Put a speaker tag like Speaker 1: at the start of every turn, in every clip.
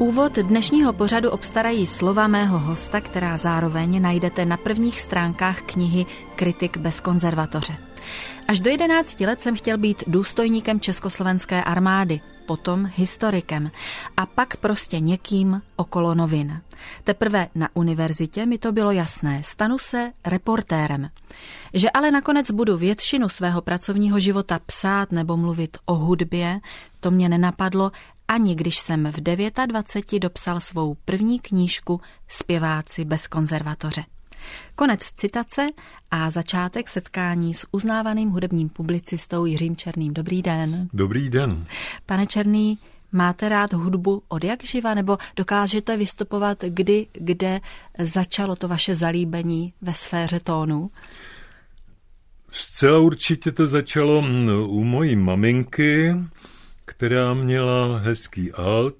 Speaker 1: Úvod dnešního pořadu obstarají slova mého hosta, která zároveň najdete na prvních stránkách knihy Kritik bez konzervatoře. Až do 11 let jsem chtěl být důstojníkem Československé armády, potom historikem a pak prostě někým okolo novin. Teprve na univerzitě mi to bylo jasné, stanu se reportérem. Že ale nakonec budu většinu svého pracovního života psát nebo mluvit o hudbě, to mě nenapadlo ani když jsem v 29 dopsal svou první knížku Zpěváci bez konzervatoře. Konec citace a začátek setkání s uznávaným hudebním publicistou Jiřím Černým. Dobrý den.
Speaker 2: Dobrý den.
Speaker 1: Pane Černý, máte rád hudbu od jak živa, nebo dokážete vystupovat, kdy, kde začalo to vaše zalíbení ve sféře tónu?
Speaker 2: Zcela určitě to začalo u mojí maminky, která měla hezký alt,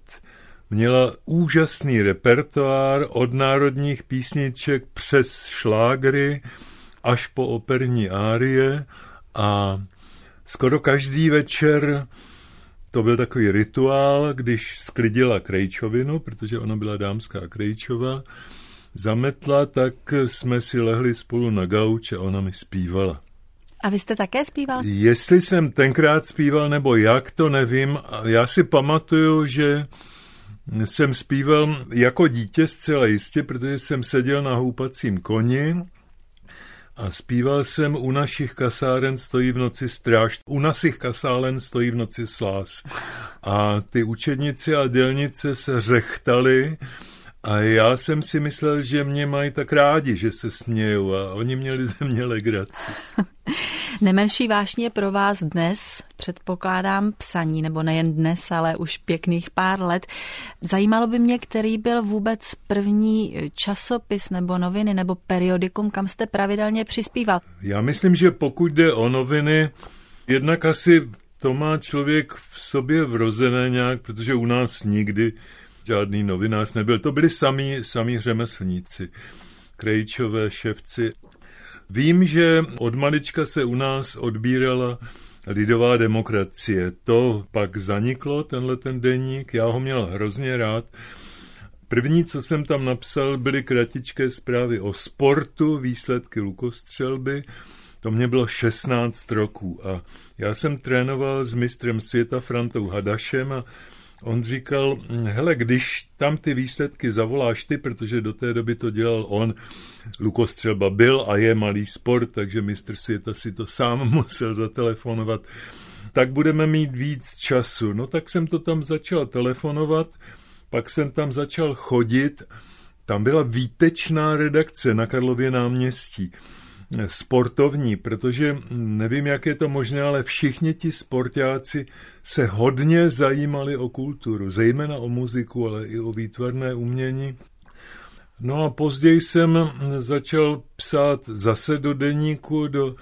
Speaker 2: měla úžasný repertoár od národních písniček přes šlágry až po operní árie a skoro každý večer to byl takový rituál, když sklidila krejčovinu, protože ona byla dámská krejčova, zametla, tak jsme si lehli spolu na gauč a ona mi zpívala.
Speaker 1: A vy jste také zpíval?
Speaker 2: Jestli jsem tenkrát zpíval nebo jak, to nevím. Já si pamatuju, že jsem zpíval jako dítě zcela jistě, protože jsem seděl na houpacím koni a zpíval jsem u našich kasáren stojí v noci stráž, u našich kasálen stojí v noci slás. A ty učednice a dělnice se řechtali a já jsem si myslel, že mě mají tak rádi, že se smějou a oni měli ze mě legraci.
Speaker 1: Nemenší vášně pro vás dnes, předpokládám psaní, nebo nejen dnes, ale už pěkných pár let. Zajímalo by mě, který byl vůbec první časopis nebo noviny nebo periodikum, kam jste pravidelně přispíval.
Speaker 2: Já myslím, že pokud jde o noviny, jednak asi to má člověk v sobě vrozené nějak, protože u nás nikdy žádný novinář nebyl. To byli sami, sami řemeslníci, krejčové, ševci. Vím, že od malička se u nás odbírala lidová demokracie. To pak zaniklo, tenhle ten deník. Já ho měl hrozně rád. První, co jsem tam napsal, byly kratičké zprávy o sportu, výsledky lukostřelby. To mě bylo 16 roků a já jsem trénoval s mistrem světa Frantou Hadašem a On říkal, hele, když tam ty výsledky zavoláš ty, protože do té doby to dělal on, lukostřelba byl a je malý sport, takže mistr světa si to sám musel zatelefonovat, tak budeme mít víc času. No tak jsem to tam začal telefonovat, pak jsem tam začal chodit, tam byla výtečná redakce na Karlově náměstí sportovní, protože nevím, jak je to možné, ale všichni ti sportáci se hodně zajímali o kulturu, zejména o muziku, ale i o výtvarné umění. No a později jsem začal psát zase do deníku, do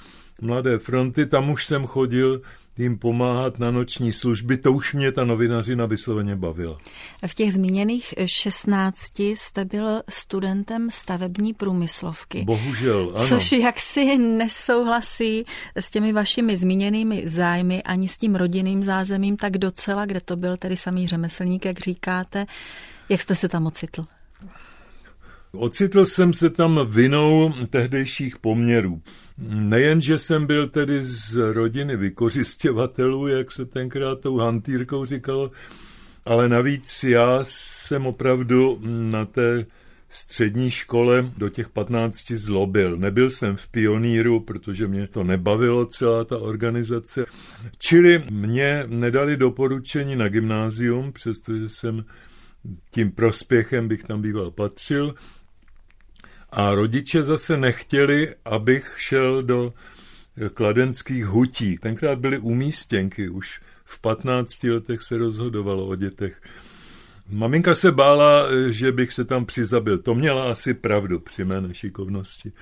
Speaker 2: Mladé fronty, tam už jsem chodil jim pomáhat na noční služby, to už mě ta novinařina vysloveně bavila.
Speaker 1: V těch zmíněných 16 jste byl studentem stavební průmyslovky.
Speaker 2: Bohužel, ano.
Speaker 1: Což jaksi nesouhlasí s těmi vašimi zmíněnými zájmy ani s tím rodinným zázemím tak docela, kde to byl tedy samý řemeslník, jak říkáte. Jak jste se tam ocitl?
Speaker 2: Ocitl jsem se tam vinou tehdejších poměrů. Nejen, že jsem byl tedy z rodiny vykořišťovatelů, jak se tenkrát tou hantýrkou říkalo, ale navíc já jsem opravdu na té střední škole do těch 15 zlobil. Nebyl jsem v pioníru, protože mě to nebavilo celá ta organizace. Čili mě nedali doporučení na gymnázium, přestože jsem tím prospěchem bych tam býval patřil. A rodiče zase nechtěli, abych šel do kladenských hutí. Tenkrát byly umístěnky, už v 15 letech se rozhodovalo o dětech. Maminka se bála, že bych se tam přizabil. To měla asi pravdu při mé nešikovnosti.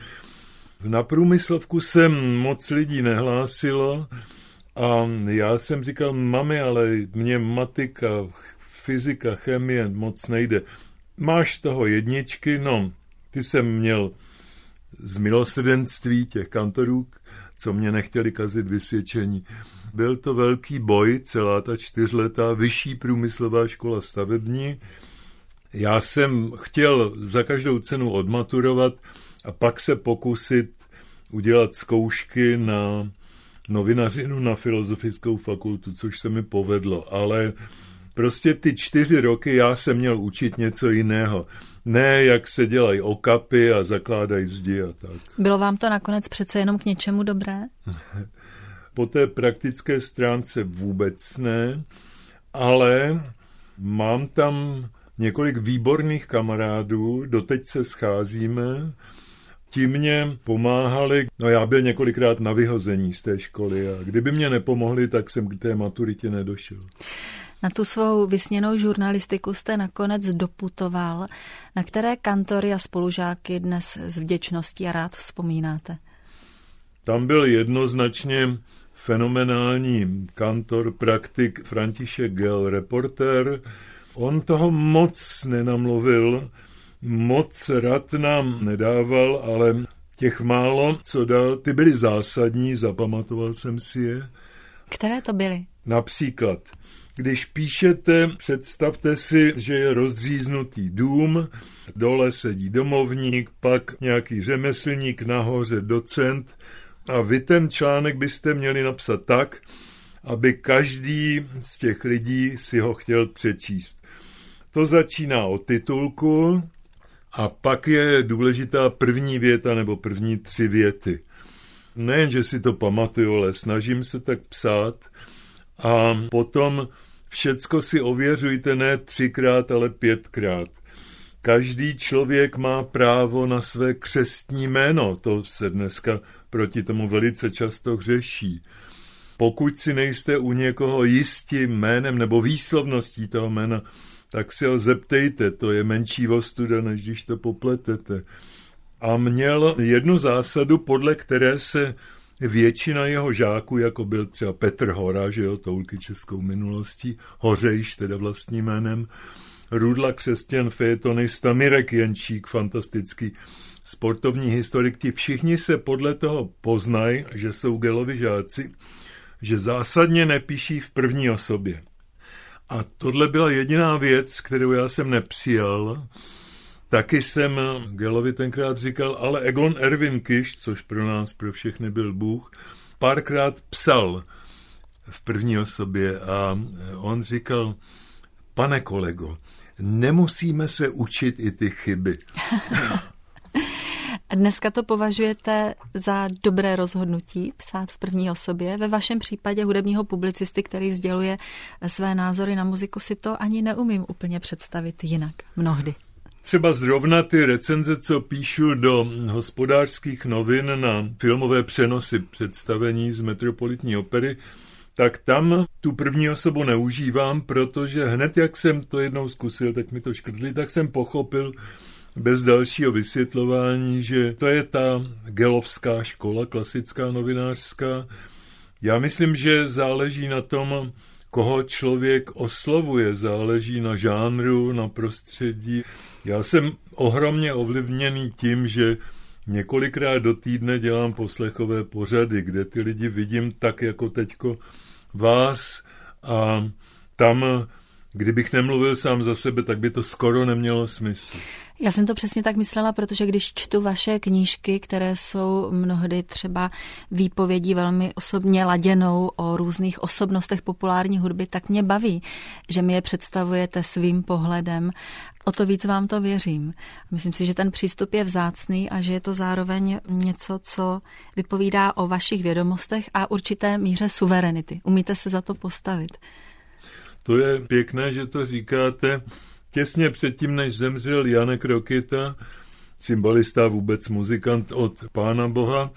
Speaker 2: Na průmyslovku se moc lidí nehlásilo a já jsem říkal, mami, ale mě matika, fyzika, chemie moc nejde. Máš toho jedničky? No, ty jsem měl z milosrdenství těch kantorů, co mě nechtěli kazit vysvědčení. Byl to velký boj, celá ta čtyřletá vyšší průmyslová škola stavební. Já jsem chtěl za každou cenu odmaturovat a pak se pokusit udělat zkoušky na novinařinu na filozofickou fakultu, což se mi povedlo, ale prostě ty čtyři roky já jsem měl učit něco jiného. Ne, jak se dělají okapy a zakládají zdi a tak.
Speaker 1: Bylo vám to nakonec přece jenom k něčemu dobré?
Speaker 2: po té praktické stránce vůbec ne, ale mám tam několik výborných kamarádů, doteď se scházíme, ti mě pomáhali, no já byl několikrát na vyhození z té školy a kdyby mě nepomohli, tak jsem k té maturitě nedošel.
Speaker 1: Na tu svou vysněnou žurnalistiku jste nakonec doputoval. Na které kantory a spolužáky dnes s vděčností a rád vzpomínáte?
Speaker 2: Tam byl jednoznačně fenomenální kantor, praktik František Gel, reportér. On toho moc nenamluvil, moc rad nám nedával, ale těch málo, co dal, ty byly zásadní, zapamatoval jsem si je.
Speaker 1: Které to byly?
Speaker 2: Například, když píšete, představte si, že je rozdříznutý dům, dole sedí domovník, pak nějaký řemeslník, nahoře docent, a vy ten článek byste měli napsat tak, aby každý z těch lidí si ho chtěl přečíst. To začíná od titulku a pak je důležitá první věta nebo první tři věty. Nejen, že si to pamatuju, ale snažím se tak psát a potom všecko si ověřujte ne třikrát, ale pětkrát. Každý člověk má právo na své křestní jméno, to se dneska proti tomu velice často hřeší. Pokud si nejste u někoho jistí jménem nebo výslovností toho jména, tak si ho zeptejte, to je menší ostuda, než když to popletete. A měl jednu zásadu, podle které se většina jeho žáků, jako byl třeba Petr Hora, že jo, toulky českou minulostí, Hořejš, teda vlastním jménem, Rudla křesťan, fejetonista, Mirek Jenčík, fantastický sportovní historik, ti všichni se podle toho poznají, že jsou gelovi žáci, že zásadně nepíší v první osobě. A tohle byla jediná věc, kterou já jsem nepřijal. Taky jsem Gelovi tenkrát říkal, ale Egon Erwin Kiš, což pro nás, pro všechny byl Bůh, párkrát psal v první osobě a on říkal, pane kolego, nemusíme se učit i ty chyby.
Speaker 1: Dneska to považujete za dobré rozhodnutí psát v první osobě? Ve vašem případě hudebního publicisty, který sděluje své názory na muziku, si to ani neumím úplně představit jinak mnohdy.
Speaker 2: Třeba zrovna ty recenze, co píšu do hospodářských novin na filmové přenosy představení z Metropolitní opery, tak tam tu první osobu neužívám, protože hned jak jsem to jednou zkusil, tak mi to škrtli, tak jsem pochopil, bez dalšího vysvětlování, že to je ta gelovská škola, klasická novinářská. Já myslím, že záleží na tom, koho člověk oslovuje, záleží na žánru, na prostředí. Já jsem ohromně ovlivněný tím, že několikrát do týdne dělám poslechové pořady, kde ty lidi vidím tak jako teďko vás a tam, kdybych nemluvil sám za sebe, tak by to skoro nemělo smysl.
Speaker 1: Já jsem to přesně tak myslela, protože když čtu vaše knížky, které jsou mnohdy třeba výpovědí velmi osobně laděnou o různých osobnostech populární hudby, tak mě baví, že mi je představujete svým pohledem. O to víc vám to věřím. Myslím si, že ten přístup je vzácný a že je to zároveň něco, co vypovídá o vašich vědomostech a určité míře suverenity. Umíte se za to postavit.
Speaker 2: To je pěkné, že to říkáte těsně předtím, než zemřel Janek Rokita, cymbalista, vůbec muzikant od Pána Boha,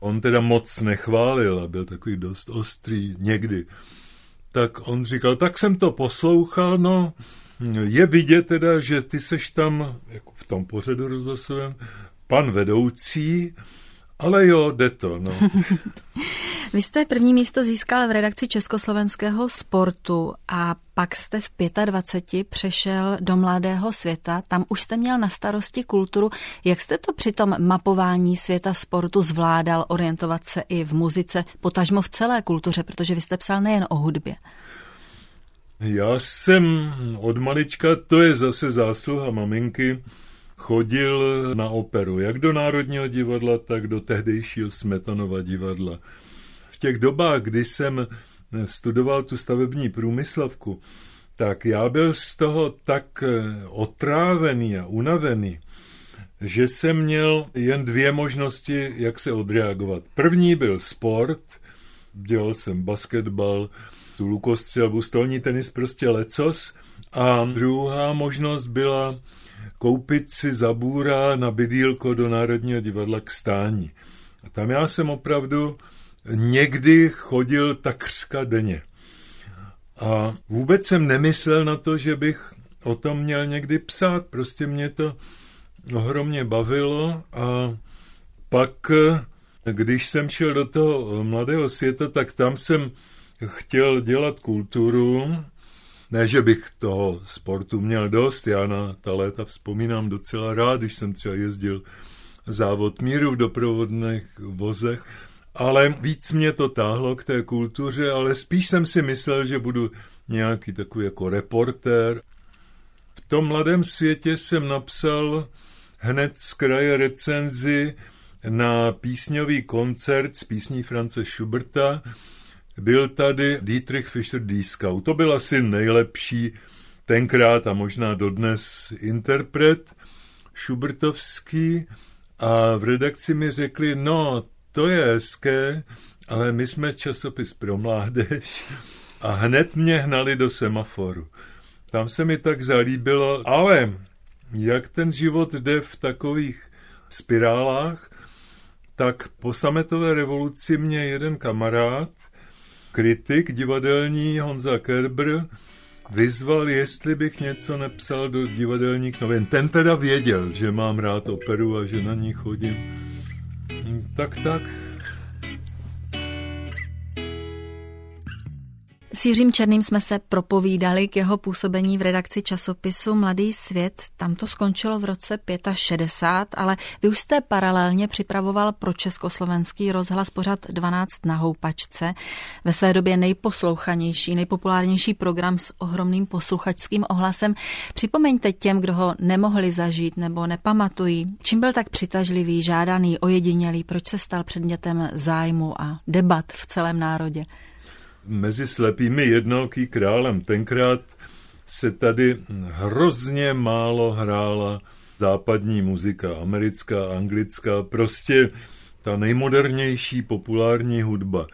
Speaker 2: on teda moc nechválil a byl takový dost ostrý někdy. Tak on říkal, tak jsem to poslouchal, no, je vidět teda, že ty seš tam, jako v tom pořadu rozhlasovém, pan vedoucí, ale jo, jde to, no.
Speaker 1: Vy jste první místo získal v redakci Československého sportu a pak jste v 25 přešel do Mladého světa. Tam už jste měl na starosti kulturu. Jak jste to při tom mapování světa sportu zvládal orientovat se i v muzice, potažmo v celé kultuře, protože vy jste psal nejen o hudbě?
Speaker 2: Já jsem od malička, to je zase zásluha maminky, chodil na operu, jak do Národního divadla, tak do tehdejšího Smetanova divadla. V těch dobách, kdy jsem studoval tu stavební průmyslovku, tak já byl z toho tak otrávený a unavený, že jsem měl jen dvě možnosti, jak se odreagovat. První byl sport, dělal jsem basketbal, tu lukostřelbu, stolní tenis, prostě lecos. A druhá možnost byla koupit si zabůra na bydílko do Národního divadla k stání. A tam já jsem opravdu někdy chodil takřka denně. A vůbec jsem nemyslel na to, že bych o tom měl někdy psát. Prostě mě to ohromně bavilo a pak, když jsem šel do toho mladého světa, tak tam jsem chtěl dělat kulturu. Ne, že bych toho sportu měl dost, já na ta léta vzpomínám docela rád, když jsem třeba jezdil závod míru v doprovodných vozech, ale víc mě to táhlo k té kultuře, ale spíš jsem si myslel, že budu nějaký takový jako reportér. V tom mladém světě jsem napsal hned z kraje recenzi na písňový koncert z písní France Schuberta. Byl tady Dietrich Fischer-Dieskau. To byl asi nejlepší tenkrát a možná dodnes interpret Schubertovský a v redakci mi řekli, no, to je hezké, ale my jsme časopis pro mládež a hned mě hnali do semaforu. Tam se mi tak zalíbilo, ale jak ten život jde v takových spirálách, tak po sametové revoluci mě jeden kamarád, kritik divadelní Honza Kerber, vyzval, jestli bych něco nepsal do divadelních novin. Ten teda věděl, že mám rád operu a že na ní chodím. Tak, tak.
Speaker 1: S Jiřím Černým jsme se propovídali k jeho působení v redakci časopisu Mladý svět. Tam to skončilo v roce 65, ale vy už jste paralelně připravoval pro československý rozhlas pořad 12 na houpačce. Ve své době nejposlouchanější, nejpopulárnější program s ohromným posluchačským ohlasem. Připomeňte těm, kdo ho nemohli zažít nebo nepamatují, čím byl tak přitažlivý, žádaný, ojedinělý, proč se stal předmětem zájmu a debat v celém národě
Speaker 2: mezi slepými jednoký králem. Tenkrát se tady hrozně málo hrála západní muzika, americká, anglická, prostě ta nejmodernější populární hudba.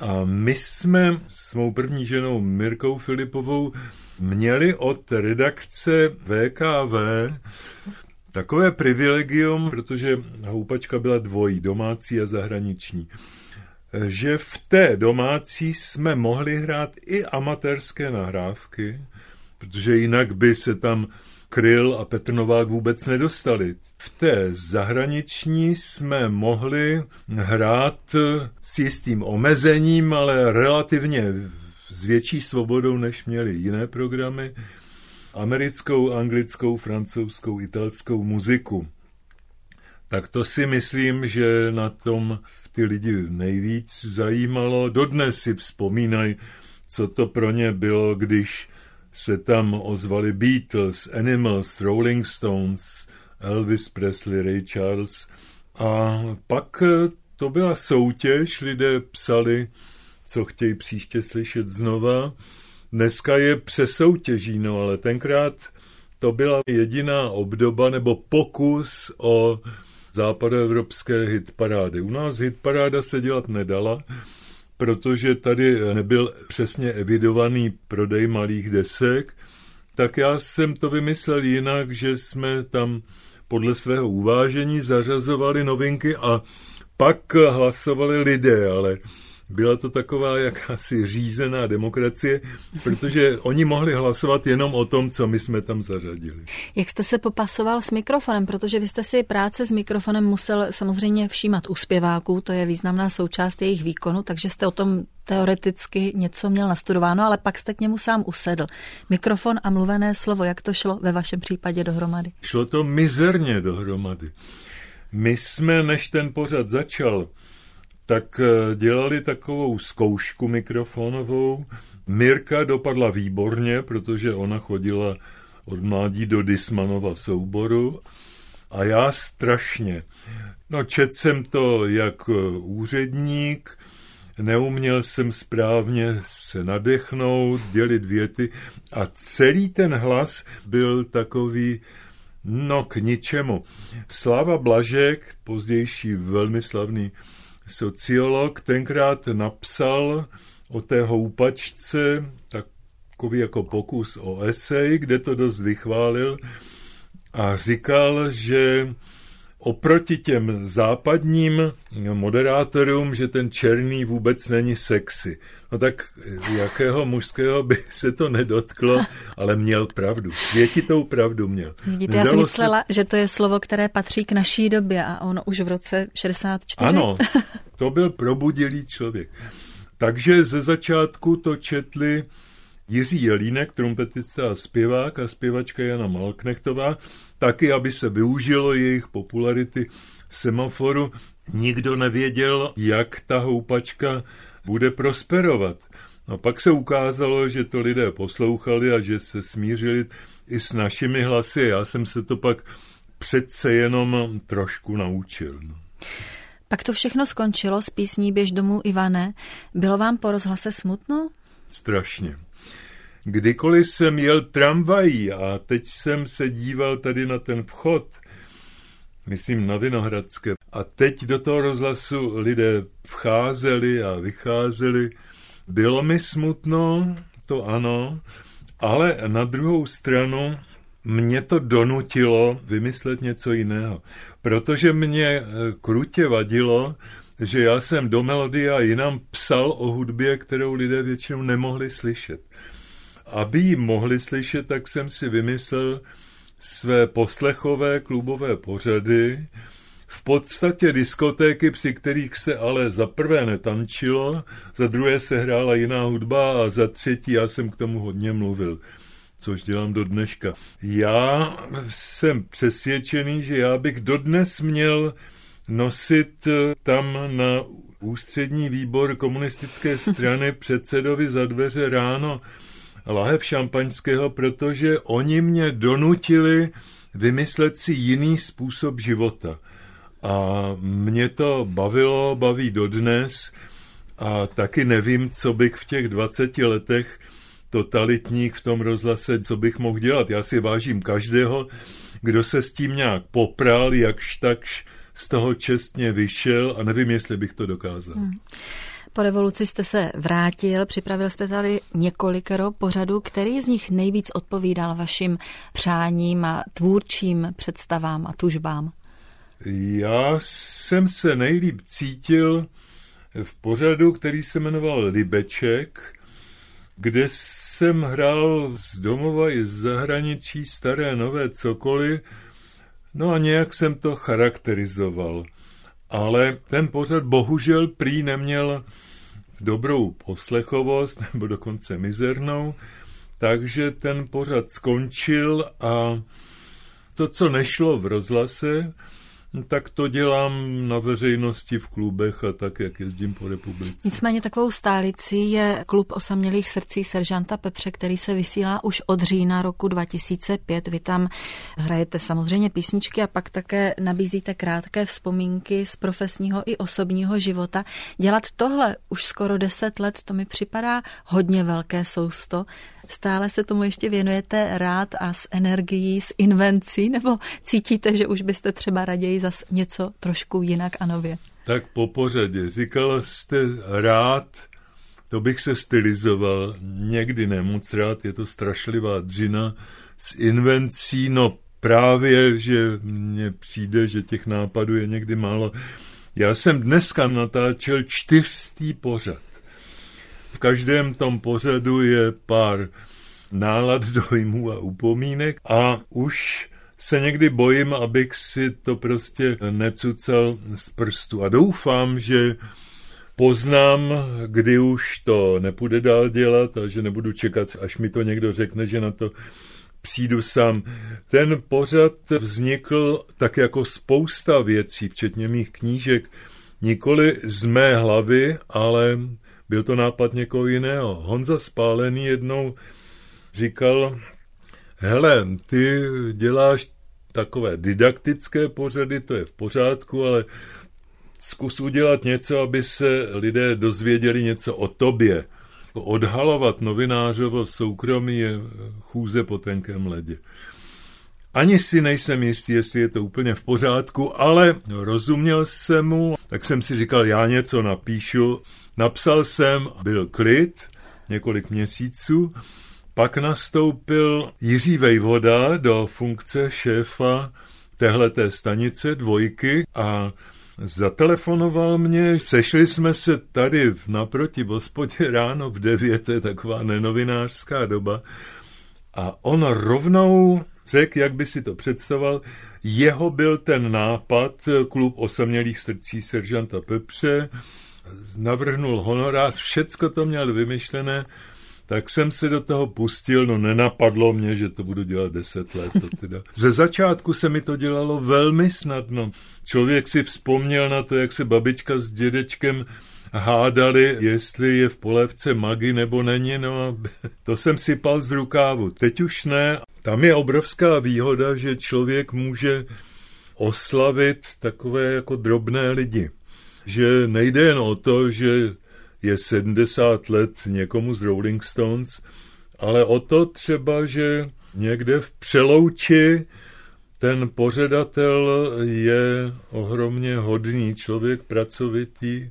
Speaker 2: A my jsme s mou první ženou Mirkou Filipovou měli od redakce VKV takové privilegium, protože houpačka byla dvojí, domácí a zahraniční že v té domácí jsme mohli hrát i amatérské nahrávky, protože jinak by se tam Kryl a Petr Novák vůbec nedostali. V té zahraniční jsme mohli hrát s jistým omezením, ale relativně s větší svobodou, než měli jiné programy, americkou, anglickou, francouzskou, italskou muziku. Tak to si myslím, že na tom ty lidi nejvíc zajímalo. Dodnes si vzpomínají, co to pro ně bylo, když se tam ozvali Beatles, Animals, Rolling Stones, Elvis Presley, Ray Charles. A pak to byla soutěž, lidé psali, co chtějí příště slyšet znova. Dneska je přesoutěží, no ale tenkrát to byla jediná obdoba nebo pokus o západoevropské hitparády. U nás hitparáda se dělat nedala, protože tady nebyl přesně evidovaný prodej malých desek, tak já jsem to vymyslel jinak, že jsme tam podle svého uvážení zařazovali novinky a pak hlasovali lidé, ale byla to taková jakási řízená demokracie, protože oni mohli hlasovat jenom o tom, co my jsme tam zařadili.
Speaker 1: Jak jste se popasoval s mikrofonem, protože vy jste si práce s mikrofonem musel samozřejmě všímat u zpěváků, to je významná součást jejich výkonu, takže jste o tom teoreticky něco měl nastudováno, ale pak jste k němu sám usedl. Mikrofon a mluvené slovo, jak to šlo ve vašem případě dohromady?
Speaker 2: Šlo to mizerně dohromady. My jsme, než ten pořad začal, tak eh, dělali takovou zkoušku mikrofonovou. Mirka dopadla výborně, protože ona chodila od mládí do Dismanova souboru a já strašně. No, čet jsem to jako úředník, neuměl jsem správně se nadechnout, dělit věty a celý ten hlas byl takový, no k ničemu. Slava Blažek, pozdější velmi slavný sociolog, tenkrát napsal o té houpačce takový jako pokus o esej, kde to dost vychválil a říkal, že oproti těm západním moderátorům, že ten černý vůbec není sexy. No tak jakého mužského by se to nedotklo, ale měl pravdu. Světitou pravdu měl.
Speaker 1: Vidíte, Nedalo já si myslela, se... že to je slovo, které patří k naší době a ono už v roce 64.
Speaker 2: Ano, to byl probudilý člověk. Takže ze začátku to četli Jiří Jelínek, trumpetista a zpěvák a zpěvačka Jana Malknechtová, taky, aby se využilo jejich popularity v semaforu. Nikdo nevěděl, jak ta houpačka bude prosperovat. No pak se ukázalo, že to lidé poslouchali a že se smířili i s našimi hlasy. Já jsem se to pak přece jenom trošku naučil. No.
Speaker 1: Pak to všechno skončilo s písní Běž domů Ivane. Bylo vám po rozhlase smutno?
Speaker 2: Strašně. Kdykoliv jsem jel tramvají a teď jsem se díval tady na ten vchod, myslím na Vinohradské, a teď do toho rozhlasu lidé vcházeli a vycházeli. Bylo mi smutno, to ano, ale na druhou stranu mě to donutilo vymyslet něco jiného. Protože mě eh, krutě vadilo, že já jsem do melodie a jinam psal o hudbě, kterou lidé většinou nemohli slyšet. Aby ji mohli slyšet, tak jsem si vymyslel své poslechové klubové pořady, v podstatě diskotéky, při kterých se ale za prvé netančilo, za druhé se hrála jiná hudba a za třetí já jsem k tomu hodně mluvil což dělám do dneška. Já jsem přesvědčený, že já bych dodnes měl nosit tam na ústřední výbor komunistické strany předsedovi za dveře ráno lahev šampaňského, protože oni mě donutili vymyslet si jiný způsob života. A mě to bavilo, baví dodnes a taky nevím, co bych v těch 20 letech totalitních v tom rozhlase, co bych mohl dělat. Já si vážím každého, kdo se s tím nějak popral, jakž takž z toho čestně vyšel a nevím, jestli bych to dokázal. Hmm.
Speaker 1: Po revoluci jste se vrátil, připravil jste tady několikero pořadů. Který z nich nejvíc odpovídal vašim přáním a tvůrčím představám a tužbám?
Speaker 2: Já jsem se nejlíp cítil v pořadu, který se jmenoval Libeček, kde jsem hrál z domova i z zahraničí staré, nové cokoliv, no a nějak jsem to charakterizoval. Ale ten pořad bohužel prý neměl dobrou poslechovost, nebo dokonce mizernou, takže ten pořad skončil a to, co nešlo v rozhlase, tak to dělám na veřejnosti v klubech a tak, jak jezdím po republice.
Speaker 1: Nicméně takovou stálicí je klub osamělých srdcí seržanta Pepře, který se vysílá už od října roku 2005. Vy tam hrajete samozřejmě písničky a pak také nabízíte krátké vzpomínky z profesního i osobního života. Dělat tohle už skoro deset let, to mi připadá hodně velké sousto. Stále se tomu ještě věnujete rád a s energií, s invencí, nebo cítíte, že už byste třeba raději zas něco trošku jinak a nově?
Speaker 2: Tak po pořadě. Říkala jste rád, to bych se stylizoval. Někdy nemoc rád, je to strašlivá dřina s invencí, no právě, že mně přijde, že těch nápadů je někdy málo. Já jsem dneska natáčel čtyřstý pořad. V každém tom pořadu je pár nálad, dojmů a upomínek a už se někdy bojím, abych si to prostě necucal z prstu. A doufám, že poznám, kdy už to nepůjde dál dělat a že nebudu čekat, až mi to někdo řekne, že na to přijdu sám. Ten pořad vznikl tak jako spousta věcí, včetně mých knížek, nikoli z mé hlavy, ale byl to nápad někoho jiného. Honza Spálený jednou říkal, hele, ty děláš takové didaktické pořady, to je v pořádku, ale zkus udělat něco, aby se lidé dozvěděli něco o tobě. Odhalovat novinářovo soukromí je chůze po tenkém ledě. Ani si nejsem jistý, jestli je to úplně v pořádku, ale rozuměl jsem mu, tak jsem si říkal, já něco napíšu. Napsal jsem, byl klid, několik měsíců, pak nastoupil Jiří Vejvoda do funkce šéfa téhleté stanice dvojky a zatelefonoval mě, sešli jsme se tady naproti hospodě ráno v devět, to je taková nenovinářská doba, a on rovnou řekl, jak by si to představoval, jeho byl ten nápad klub osamělých srdcí seržanta Pepře, navrhnul honorář, všecko to měl vymyšlené, tak jsem se do toho pustil, no nenapadlo mě, že to budu dělat deset let. To teda. Ze začátku se mi to dělalo velmi snadno. Člověk si vzpomněl na to, jak se babička s dědečkem hádali, jestli je v polévce magi nebo není, no a to jsem sypal z rukávu. Teď už ne. Tam je obrovská výhoda, že člověk může oslavit takové jako drobné lidi. Že nejde jen o to, že je 70 let někomu z Rolling Stones, ale o to třeba, že někde v Přelouči ten pořadatel je ohromně hodný člověk, pracovitý,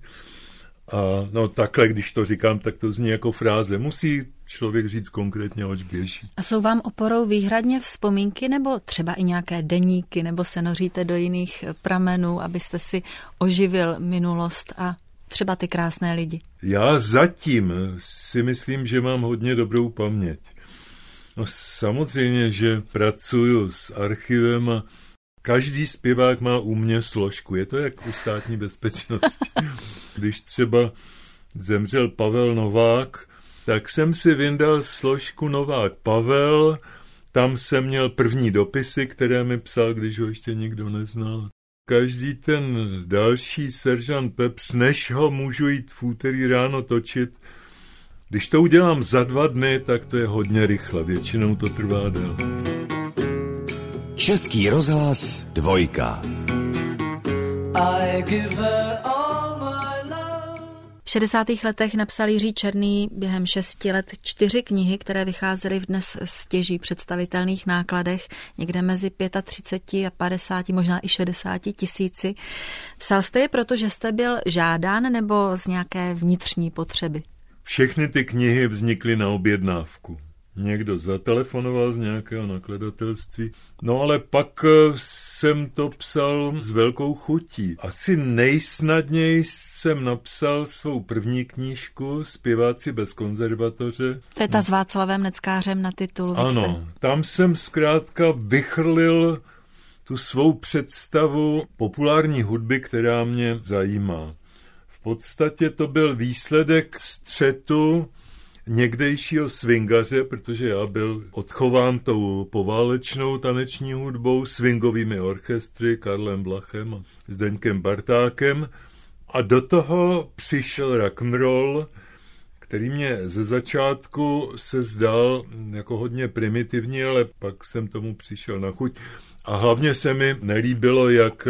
Speaker 2: a no takhle, když to říkám, tak to zní jako fráze. Musí člověk říct konkrétně, oč běží.
Speaker 1: A jsou vám oporou výhradně vzpomínky nebo třeba i nějaké deníky, nebo se noříte do jiných pramenů, abyste si oživil minulost a třeba ty krásné lidi?
Speaker 2: Já zatím si myslím, že mám hodně dobrou paměť. No samozřejmě, že pracuju s archivem a Každý zpěvák má u mě složku. Je to jak u státní bezpečnosti. Když třeba zemřel Pavel Novák, tak jsem si vyndal složku Novák Pavel, tam jsem měl první dopisy, které mi psal, když ho ještě nikdo neznal. Každý ten další seržant Peps, než ho můžu jít v úterý ráno točit, když to udělám za dva dny, tak to je hodně rychle, většinou to trvá déle.
Speaker 3: Český rozhlas dvojka.
Speaker 1: V 60. letech napsal Jiří Černý během šesti let čtyři knihy, které vycházely v dnes stěží představitelných nákladech, někde mezi 35 a 50, možná i 60 tisíci. Psal jste je proto, že jste byl žádán nebo z nějaké vnitřní potřeby?
Speaker 2: Všechny ty knihy vznikly na objednávku někdo zatelefonoval z nějakého nakladatelství. No ale pak eh, jsem to psal s velkou chutí. Asi nejsnadněji jsem napsal svou první knížku Zpěváci bez konzervatoře.
Speaker 1: To je ta s Václavem Neckářem na titulu.
Speaker 2: Ano, tam jsem zkrátka vychrlil tu svou představu populární hudby, která mě zajímá. V podstatě to byl výsledek střetu někdejšího swingaře, protože já byl odchován tou poválečnou taneční hudbou, swingovými orchestry, Karlem Blachem a Zdeňkem Bartákem. A do toho přišel rock'n'roll, který mě ze začátku se zdal jako hodně primitivní, ale pak jsem tomu přišel na chuť. A hlavně se mi nelíbilo, jak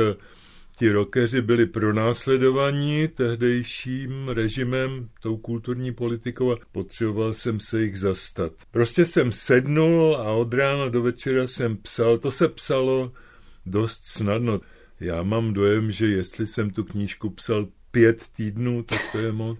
Speaker 2: ti rokeři byli pronásledovaní tehdejším režimem, tou kulturní politikou a potřeboval jsem se jich zastat. Prostě jsem sednul a od rána do večera jsem psal. To se psalo dost snadno. Já mám dojem, že jestli jsem tu knížku psal pět týdnů, tak to je moc.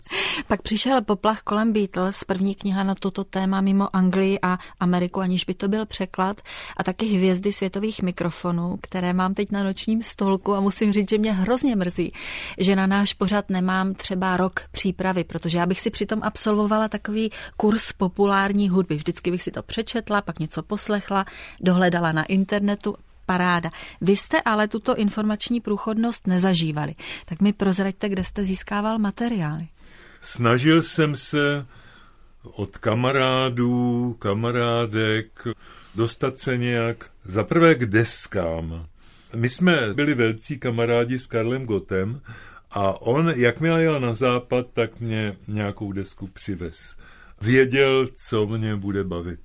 Speaker 1: Pak přišel poplach kolem Beatles, první kniha na toto téma mimo Anglii a Ameriku, aniž by to byl překlad, a taky hvězdy světových mikrofonů, které mám teď na nočním stolku a musím říct, že mě hrozně mrzí, že na náš pořad nemám třeba rok přípravy, protože já bych si přitom absolvovala takový kurz populární hudby. Vždycky bych si to přečetla, pak něco poslechla, dohledala na internetu, paráda. Vy jste ale tuto informační průchodnost nezažívali. Tak mi prozraďte, kde jste získával materiály.
Speaker 2: Snažil jsem se od kamarádů, kamarádek dostat se nějak zaprvé k deskám. My jsme byli velcí kamarádi s Karlem Gotem A on, jakmile jel na západ, tak mě nějakou desku přivez. Věděl, co mě bude bavit.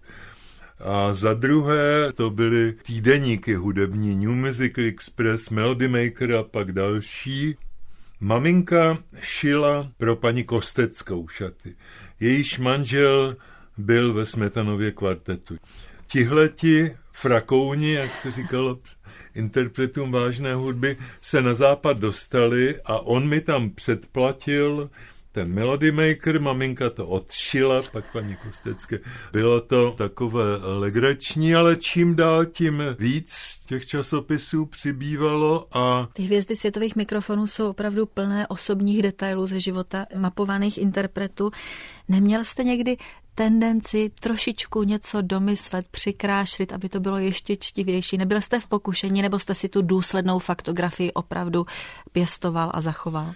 Speaker 2: A za druhé to byly týdeníky hudební New Music Express, Melody Maker a pak další. Maminka šila pro paní Kosteckou šaty. Jejíž manžel byl ve Smetanově kvartetu. Tihleti frakouni, jak se říkalo interpretům vážné hudby, se na západ dostali a on mi tam předplatil ten Melody Maker, maminka to odšila, pak paní Kostecké. Bylo to takové legrační, ale čím dál tím víc těch časopisů přibývalo a...
Speaker 1: Ty hvězdy světových mikrofonů jsou opravdu plné osobních detailů ze života mapovaných interpretů. Neměl jste někdy tendenci trošičku něco domyslet, přikrášlit, aby to bylo ještě čtivější? Nebyl jste v pokušení, nebo jste si tu důslednou faktografii opravdu pěstoval a zachoval?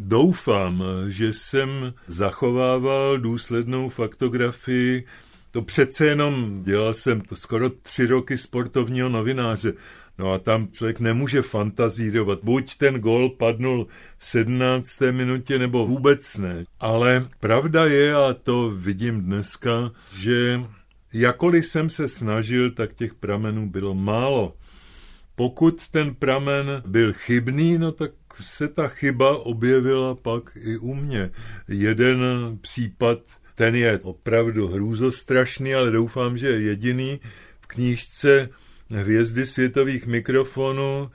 Speaker 2: Doufám, že jsem zachovával důslednou faktografii. To přece jenom dělal jsem to skoro tři roky sportovního novináře. No a tam člověk nemůže fantazírovat. Buď ten gol padnul v 17. minutě, nebo vůbec ne. Ale pravda je, a to vidím dneska, že jakoliv jsem se snažil, tak těch pramenů bylo málo. Pokud ten pramen byl chybný, no tak se ta chyba objevila pak i u mě. Jeden případ, ten je opravdu hrůzostrašný, ale doufám, že je jediný v knížce Hvězdy světových mikrofonů,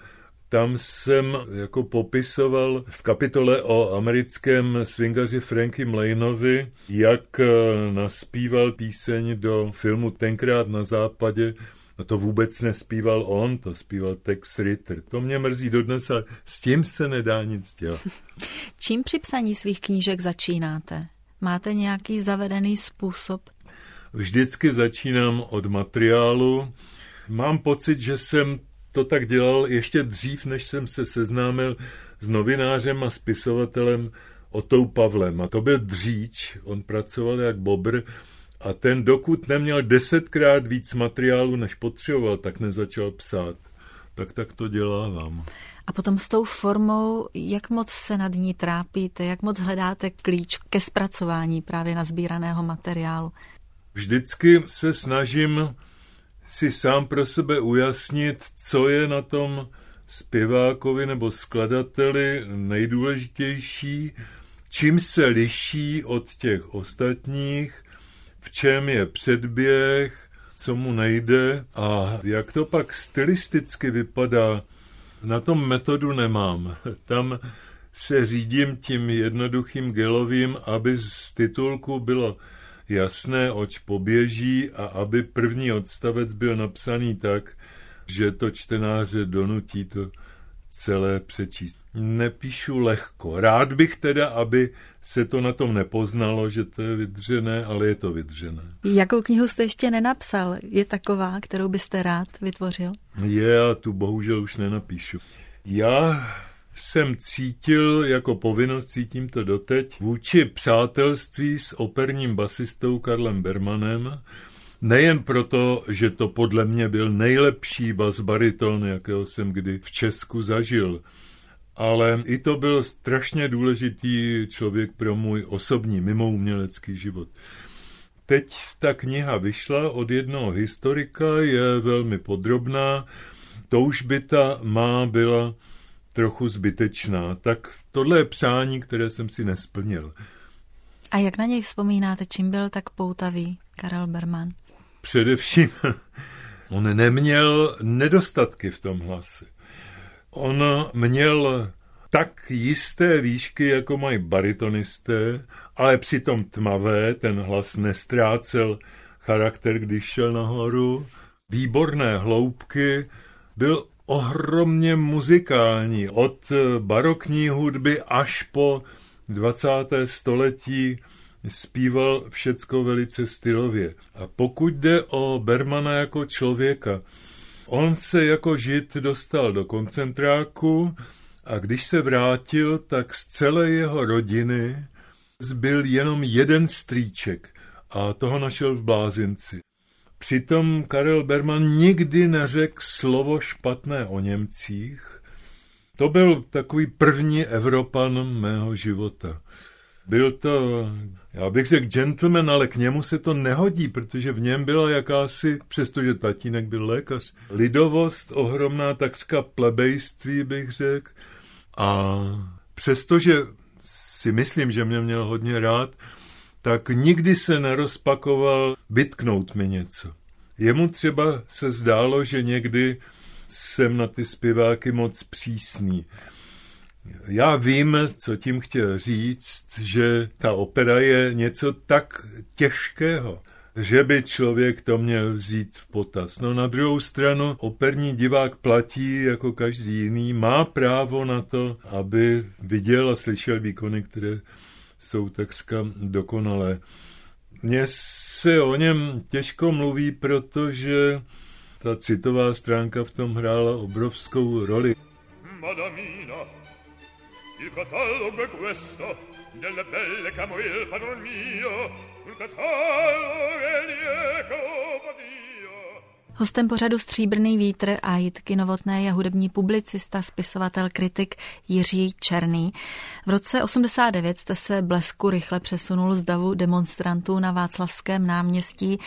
Speaker 2: tam jsem jako popisoval v kapitole o americkém swingaři Franky Mlainovi, jak naspíval píseň do filmu Tenkrát na západě No to vůbec nespíval on, to zpíval Tex Ritter. To mě mrzí dodnes, ale s tím se nedá nic dělat.
Speaker 1: Čím při psaní svých knížek začínáte? Máte nějaký zavedený způsob?
Speaker 2: Vždycky začínám od materiálu. Mám pocit, že jsem to tak dělal ještě dřív, než jsem se seznámil s novinářem a spisovatelem Otou Pavlem. A to byl dříč, on pracoval jak bobr a ten dokud neměl desetkrát víc materiálu, než potřeboval, tak nezačal psát. Tak tak to dělávám.
Speaker 1: A potom s tou formou, jak moc se nad ní trápíte, jak moc hledáte klíč ke zpracování právě na sbíraného materiálu?
Speaker 2: Vždycky se snažím si sám pro sebe ujasnit, co je na tom zpěvákovi nebo skladateli nejdůležitější, čím se liší od těch ostatních v čem je předběh, co mu nejde a jak to pak stylisticky vypadá, na tom metodu nemám. Tam se řídím tím jednoduchým gelovým, aby z titulku bylo jasné, oč poběží a aby první odstavec byl napsaný tak, že to čtenáře donutí to celé přečíst. Nepíšu lehko. Rád bych teda, aby se to na tom nepoznalo, že to je vydřené, ale je to vydřené.
Speaker 1: Jakou knihu jste ještě nenapsal? Je taková, kterou byste rád vytvořil?
Speaker 2: Je, a tu bohužel už nenapíšu. Já jsem cítil jako povinnost, cítím to doteď, vůči přátelství s operním basistou Karlem Bermanem, Nejen proto, že to podle mě byl nejlepší bas-bariton, jakého jsem kdy v Česku zažil, ale i to byl strašně důležitý člověk pro můj osobní, mimoumělecký život. Teď ta kniha vyšla od jednoho historika, je velmi podrobná, toužbita má byla trochu zbytečná. Tak tohle je přání, které jsem si nesplnil.
Speaker 1: A jak na něj vzpomínáte, čím byl tak poutavý Karel Berman?
Speaker 2: Především on neměl nedostatky v tom hlase. On měl tak jisté výšky, jako mají baritonisté, ale přitom tmavé, ten hlas nestrácel charakter, když šel nahoru. Výborné hloubky, byl ohromně muzikální, od barokní hudby až po 20. století zpíval všecko velice stylově. A pokud jde o Bermana jako člověka, on se jako žid dostal do koncentráku a když se vrátil, tak z celé jeho rodiny zbyl jenom jeden strýček a toho našel v blázinci. Přitom Karel Berman nikdy neřekl slovo špatné o Němcích, To byl takový první Evropan mého života. Byl to, já bych řekl gentleman, ale k němu se to nehodí, protože v něm byla jakási, přestože tatínek byl lékař, lidovost ohromná, takřka plebejství bych řekl. A přestože si myslím, že mě měl hodně rád, tak nikdy se nerozpakoval vytknout mi něco. Jemu třeba se zdálo, že někdy jsem na ty zpěváky moc přísný. Já vím, co tím chtěl říct, že ta opera je něco tak těžkého, že by člověk to měl vzít v potaz. No na druhou stranu operní divák platí jako každý jiný, má právo na to, aby viděl a slyšel výkony, které jsou takřka dokonalé. Mně se o něm těžko mluví, protože ta citová stránka v tom hrála obrovskou roli. Madamina, il catalogo è questo, delle belle
Speaker 1: Camoil padron mio, un catalogo è lieco Hostem pořadu Stříbrný vítr a Jitky Novotné je hudební publicista, spisovatel, kritik Jiří Černý. V roce 89 jste se blesku rychle přesunul z davu demonstrantů na Václavském náměstí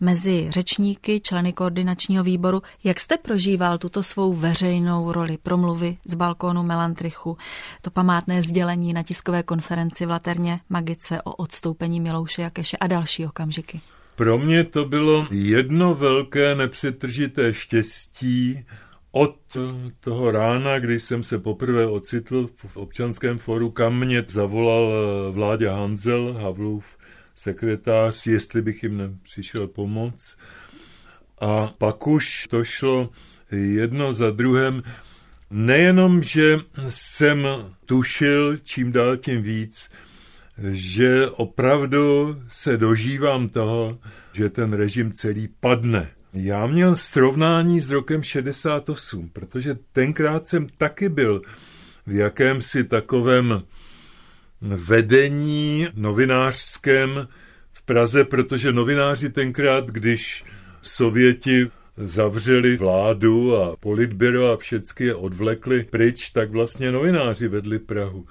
Speaker 1: mezi řečníky, členy koordinačního výboru. Jak jste prožíval tuto svou veřejnou roli, promluvy z balkónu Melantrichu, to památné sdělení na tiskové konferenci v Laterně Magice o odstoupení Milouše Jakeše a další okamžiky?
Speaker 2: Pro mě to bylo jedno velké nepřetržité štěstí od toho rána, kdy jsem se poprvé ocitl v občanském foru, kam mě zavolal vládě Hanzel, Havlův sekretář, jestli bych jim nepřišel pomoct. A pak už to šlo jedno za druhém. Nejenom, že jsem tušil čím dál tím víc, že opravdu se dožívám toho, že ten režim celý padne. Já měl srovnání s rokem 68, protože tenkrát jsem taky byl v jakémsi takovém vedení novinářském v Praze, protože novináři tenkrát, když Sověti zavřeli vládu a politbyro a všechny je odvlekli pryč, tak vlastně novináři vedli Prahu.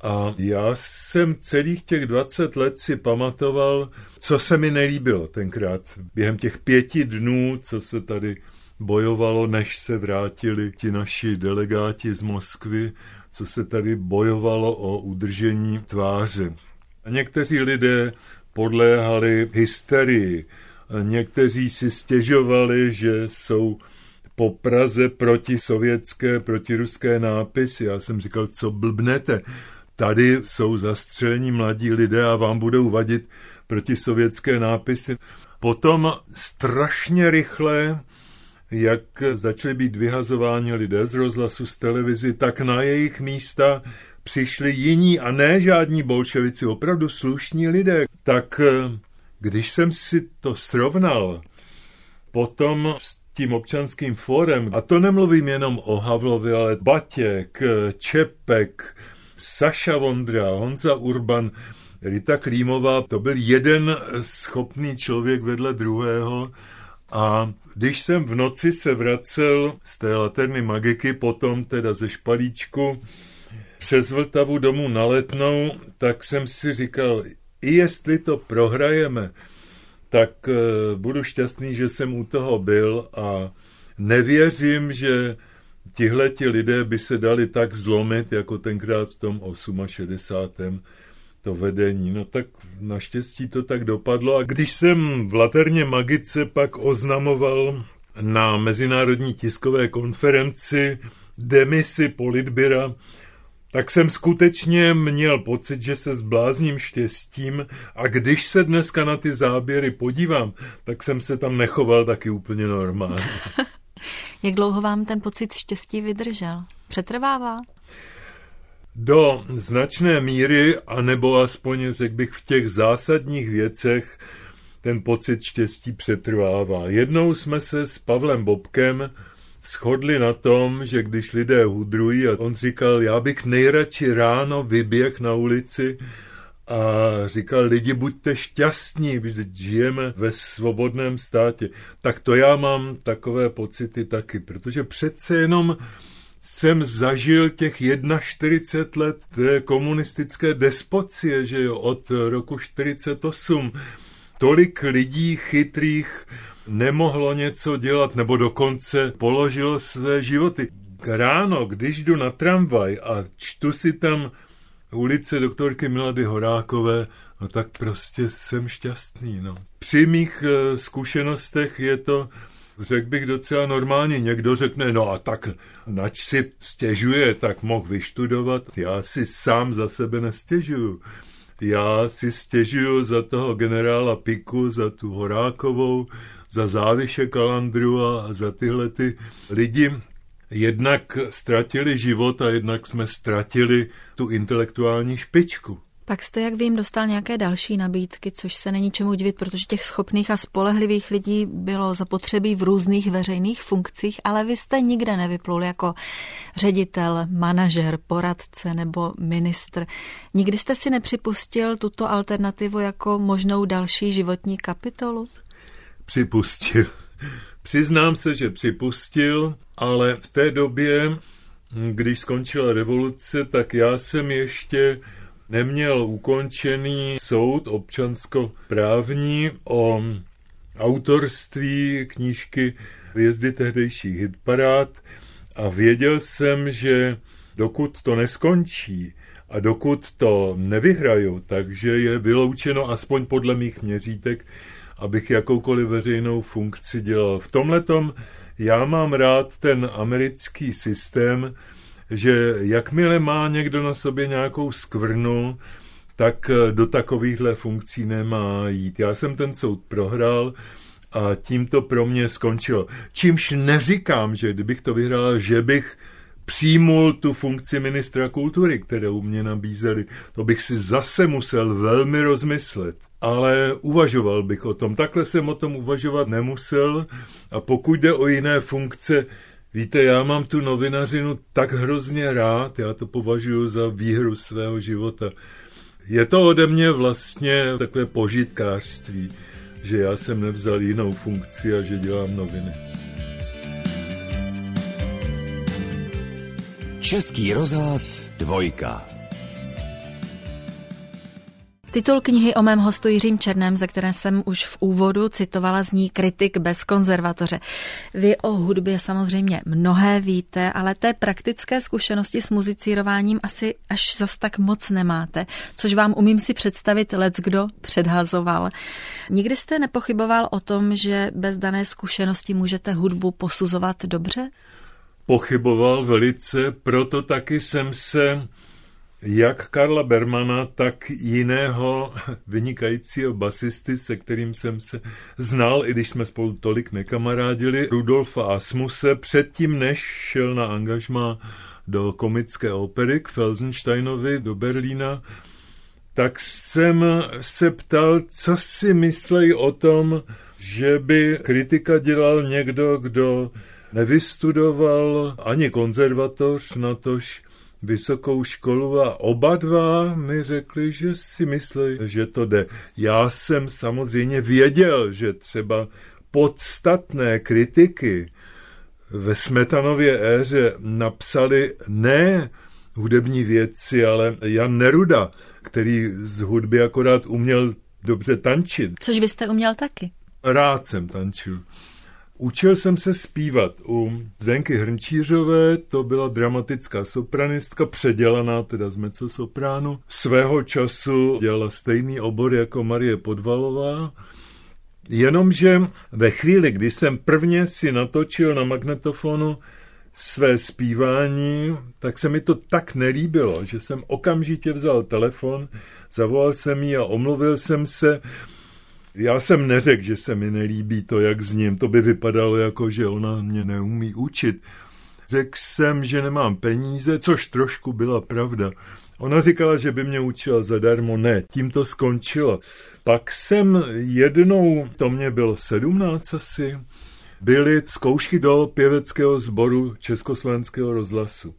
Speaker 2: A já jsem celých těch 20 let si pamatoval, co se mi nelíbilo tenkrát. Během těch pěti dnů, co se tady bojovalo, než se vrátili ti naši delegáti z Moskvy, co se tady bojovalo o udržení tváře. A někteří lidé podléhali hysterii. Někteří si stěžovali, že jsou po Praze proti sovětské, proti ruské nápisy. Já jsem říkal, co blbnete tady jsou zastřelení mladí lidé a vám budou vadit protisovětské nápisy. Potom strašně rychle, jak začaly být vyhazováni lidé z rozhlasu, z televizi, tak na jejich místa přišli jiní a ne žádní bolševici, opravdu slušní lidé. Tak když jsem si to srovnal potom s tím občanským fórem, a to nemluvím jenom o Havlovi, ale Batěk, Čepek, Saša Vondra, Honza Urban, Rita Klímová, to byl jeden schopný člověk vedle druhého. A když jsem v noci se vracel z té laterny magiky, potom teda ze špalíčku, přes Vltavu domů na Letnou, tak jsem si říkal, i jestli to prohrajeme, tak uh, budu šťastný, že jsem u toho byl a nevěřím, že tihle ti lidé by se dali tak zlomit, jako tenkrát v tom 68. to vedení. No tak naštěstí to tak dopadlo a když jsem v Laterně Magice pak oznamoval na mezinárodní tiskové konferenci demisi politbyra, tak jsem skutečně měl pocit, že se zblázním štěstím a když se dneska na ty záběry podívám, tak jsem se tam nechoval taky úplně normálně.
Speaker 1: Jak dlouho vám ten pocit štěstí vydržel? Přetrvává?
Speaker 2: Do značné míry, anebo aspoň, řekl bych, v těch zásadních věcech ten pocit štěstí přetrvává. Jednou jsme se s Pavlem Bobkem shodli na tom, že když lidé hudrují, a on říkal, já bych nejradši ráno vyběh na ulici a říkal, lidi, buďte šťastní, vždyť žijeme ve svobodném státě. Tak to já mám takové pocity taky, protože přece jenom jsem zažil těch 41 let té komunistické despocie, že jo, od roku 48. Tolik lidí chytrých nemohlo něco dělat, nebo dokonce položilo své životy. Ráno, když jdu na tramvaj a čtu si tam ulice doktorky Milady Horákové, no tak prostě jsem šťastný. No. Při mých e, zkušenostech je to, řekl bych, docela normálně. Někdo řekne, no a tak nač si stěžuje, tak mohl vyštudovat. Já si sám za sebe nestěžuju. Já si stěžuju za toho generála Piku, za tu Horákovou, za záviše Kalandru a za tyhle ty lidi, jednak ztratili život a jednak jsme ztratili tu intelektuální špičku.
Speaker 1: Pak jste, jak vím, dostal nějaké další nabídky, což se není čemu divit, protože těch schopných a spolehlivých lidí bylo zapotřebí v různých veřejných funkcích, ale vy jste nikde nevyplul jako ředitel, manažer, poradce nebo ministr. Nikdy jste si nepřipustil tuto alternativu jako možnou další životní kapitolu?
Speaker 2: Připustil. Přiznám se, že připustil, ale v té době, když skončila revoluce, tak já jsem ještě neměl ukončený soud občanskoprávní o autorství knížky Vězdy tehdejších hitparád a věděl jsem, že dokud to neskončí a dokud to nevyhraju, takže je vyloučeno aspoň podle mých měřítek, abych jakoukoliv veřejnou funkci dělal. V tomhletom já mám rád ten americký systém, že jakmile má někdo na sobě nějakou skvrnu, tak do takovýchhle funkcí nemá jít. Já jsem ten soud prohrál a tím to pro mě skončilo. Čímž neříkám, že kdybych to vyhrál, že bych přijmul tu funkci ministra kultury, kterou mě nabízeli. To bych si zase musel velmi rozmyslet. Ale uvažoval bych o tom. Takhle jsem o tom uvažovat nemusel. A pokud jde o jiné funkce, víte, já mám tu novinařinu tak hrozně rád, já to považuji za výhru svého života. Je to ode mě vlastně takové požitkářství, že já jsem nevzal jinou funkci a že dělám noviny.
Speaker 3: Český rozhlas dvojka.
Speaker 1: Titul knihy o mém hostu Jiřím Černém, ze které jsem už v úvodu citovala, zní Kritik bez konzervatoře. Vy o hudbě samozřejmě mnohé víte, ale té praktické zkušenosti s muzicírováním asi až zas tak moc nemáte, což vám umím si představit let's kdo předhazoval. Nikdy jste nepochyboval o tom, že bez dané zkušenosti můžete hudbu posuzovat dobře?
Speaker 2: Pochyboval velice, proto taky jsem se jak Karla Bermana, tak jiného vynikajícího basisty, se kterým jsem se znal, i když jsme spolu tolik nekamarádili, Rudolfa Asmuse, předtím než šel na angažma do komické opery k Felsensteinovi do Berlína, tak jsem se ptal, co si myslí o tom, že by kritika dělal někdo, kdo nevystudoval ani konzervatoř, natož vysokou školu a oba dva mi řekli, že si myslí, že to jde. Já jsem samozřejmě věděl, že třeba podstatné kritiky ve Smetanově éře napsali ne hudební věci, ale Jan Neruda, který z hudby akorát uměl dobře tančit.
Speaker 1: Což vy jste uměl taky.
Speaker 2: Rád jsem tančil. Učil jsem se zpívat u Zdenky Hrnčířové, to byla dramatická sopranistka, předělaná teda z mezzo-sopránu. Svého času dělala stejný obor jako Marie Podvalová, jenomže ve chvíli, kdy jsem prvně si natočil na magnetofonu své zpívání, tak se mi to tak nelíbilo, že jsem okamžitě vzal telefon, zavolal jsem jí a omluvil jsem se, já jsem neřekl, že se mi nelíbí to, jak s ním. To by vypadalo jako, že ona mě neumí učit. Řekl jsem, že nemám peníze, což trošku byla pravda. Ona říkala, že by mě učila zadarmo. Ne, tím to skončilo. Pak jsem jednou, to mě bylo sedmnáct asi, byly zkoušky do pěveckého sboru Československého rozhlasu.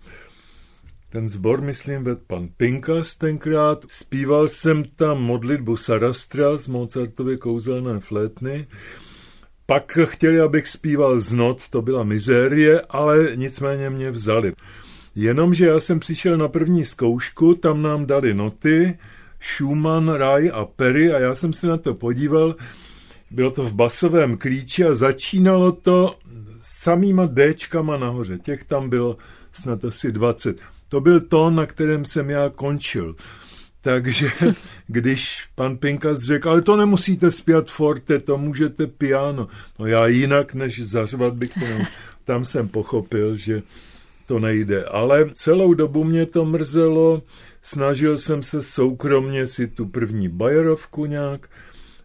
Speaker 2: Ten zbor, myslím, ved pan Pinkas tenkrát. Zpíval jsem tam modlitbu Sarastra z Mozartovy kouzelné flétny Pak chtěli, abych zpíval z not, to byla mizérie, ale nicméně mě vzali. Jenomže já jsem přišel na první zkoušku, tam nám dali noty, Schumann, Rai a Perry a já jsem se na to podíval. Bylo to v basovém klíči a začínalo to samýma Dčkama nahoře. Těch tam bylo snad asi 20. To byl tón, na kterém jsem já končil. Takže když pan Pinkas řekl, ale to nemusíte zpět forte, to můžete piano. No já jinak, než zařvat bych to nemohl. Tam jsem pochopil, že to nejde. Ale celou dobu mě to mrzelo, snažil jsem se soukromně si tu první bajerovku nějak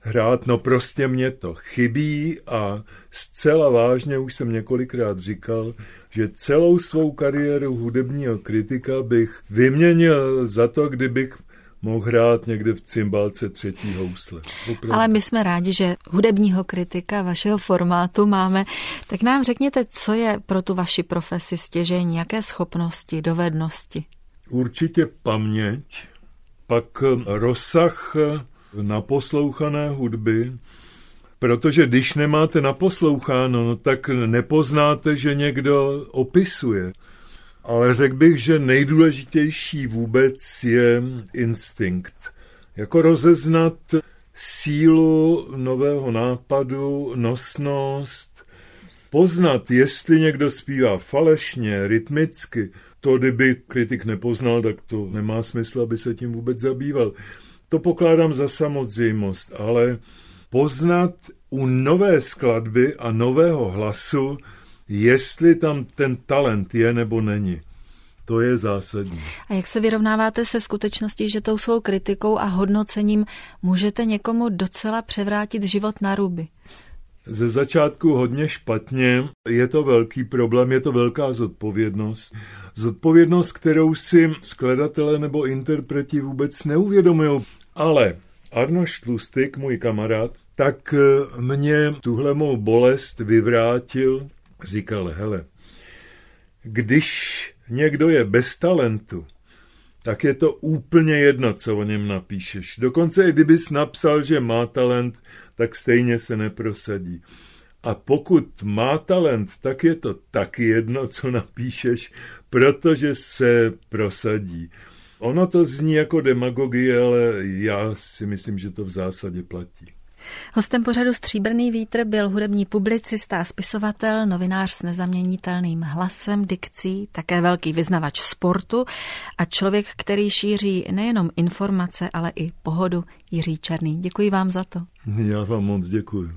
Speaker 2: hrát, no prostě mě to chybí a zcela vážně už jsem několikrát říkal, že celou svou kariéru hudebního kritika bych vyměnil za to, kdybych mohl hrát někde v cymbálce třetí housle.
Speaker 1: Opravdu. Ale my jsme rádi, že hudebního kritika vašeho formátu máme. Tak nám řekněte, co je pro tu vaši profesi stěžení, jaké schopnosti, dovednosti?
Speaker 2: Určitě paměť, pak rozsah naposlouchané hudby, protože když nemáte naposloucháno, no, tak nepoznáte, že někdo opisuje. Ale řekl bych, že nejdůležitější vůbec je instinkt. Jako rozeznat sílu nového nápadu, nosnost, poznat, jestli někdo zpívá falešně, rytmicky, to, kdyby kritik nepoznal, tak to nemá smysl, aby se tím vůbec zabýval. To pokládám za samozřejmost, ale poznat u nové skladby a nového hlasu, jestli tam ten talent je nebo není. To je zásadní.
Speaker 1: A jak se vyrovnáváte se skutečností, že tou svou kritikou a hodnocením můžete někomu docela převrátit život na ruby?
Speaker 2: Ze začátku hodně špatně, je to velký problém, je to velká zodpovědnost. Zodpovědnost, kterou si skladatelé nebo interpreti vůbec neuvědomují. Ale Arnoš Tlustik, můj kamarád, tak mě tuhle mou bolest vyvrátil říkal, hele, když někdo je bez talentu, tak je to úplně jedno, co o něm napíšeš. Dokonce i kdybys napsal, že má talent, tak stejně se neprosadí. A pokud má talent, tak je to taky jedno, co napíšeš, protože se prosadí. Ono to zní jako demagogie, ale já si myslím, že to v zásadě platí.
Speaker 1: Hostem pořadu Stříbrný vítr byl hudební publicista a spisovatel, novinář s nezaměnitelným hlasem, dikcí, také velký vyznavač sportu a člověk, který šíří nejenom informace, ale i pohodu Jiří Černý. Děkuji vám za to.
Speaker 2: Já vám moc děkuji.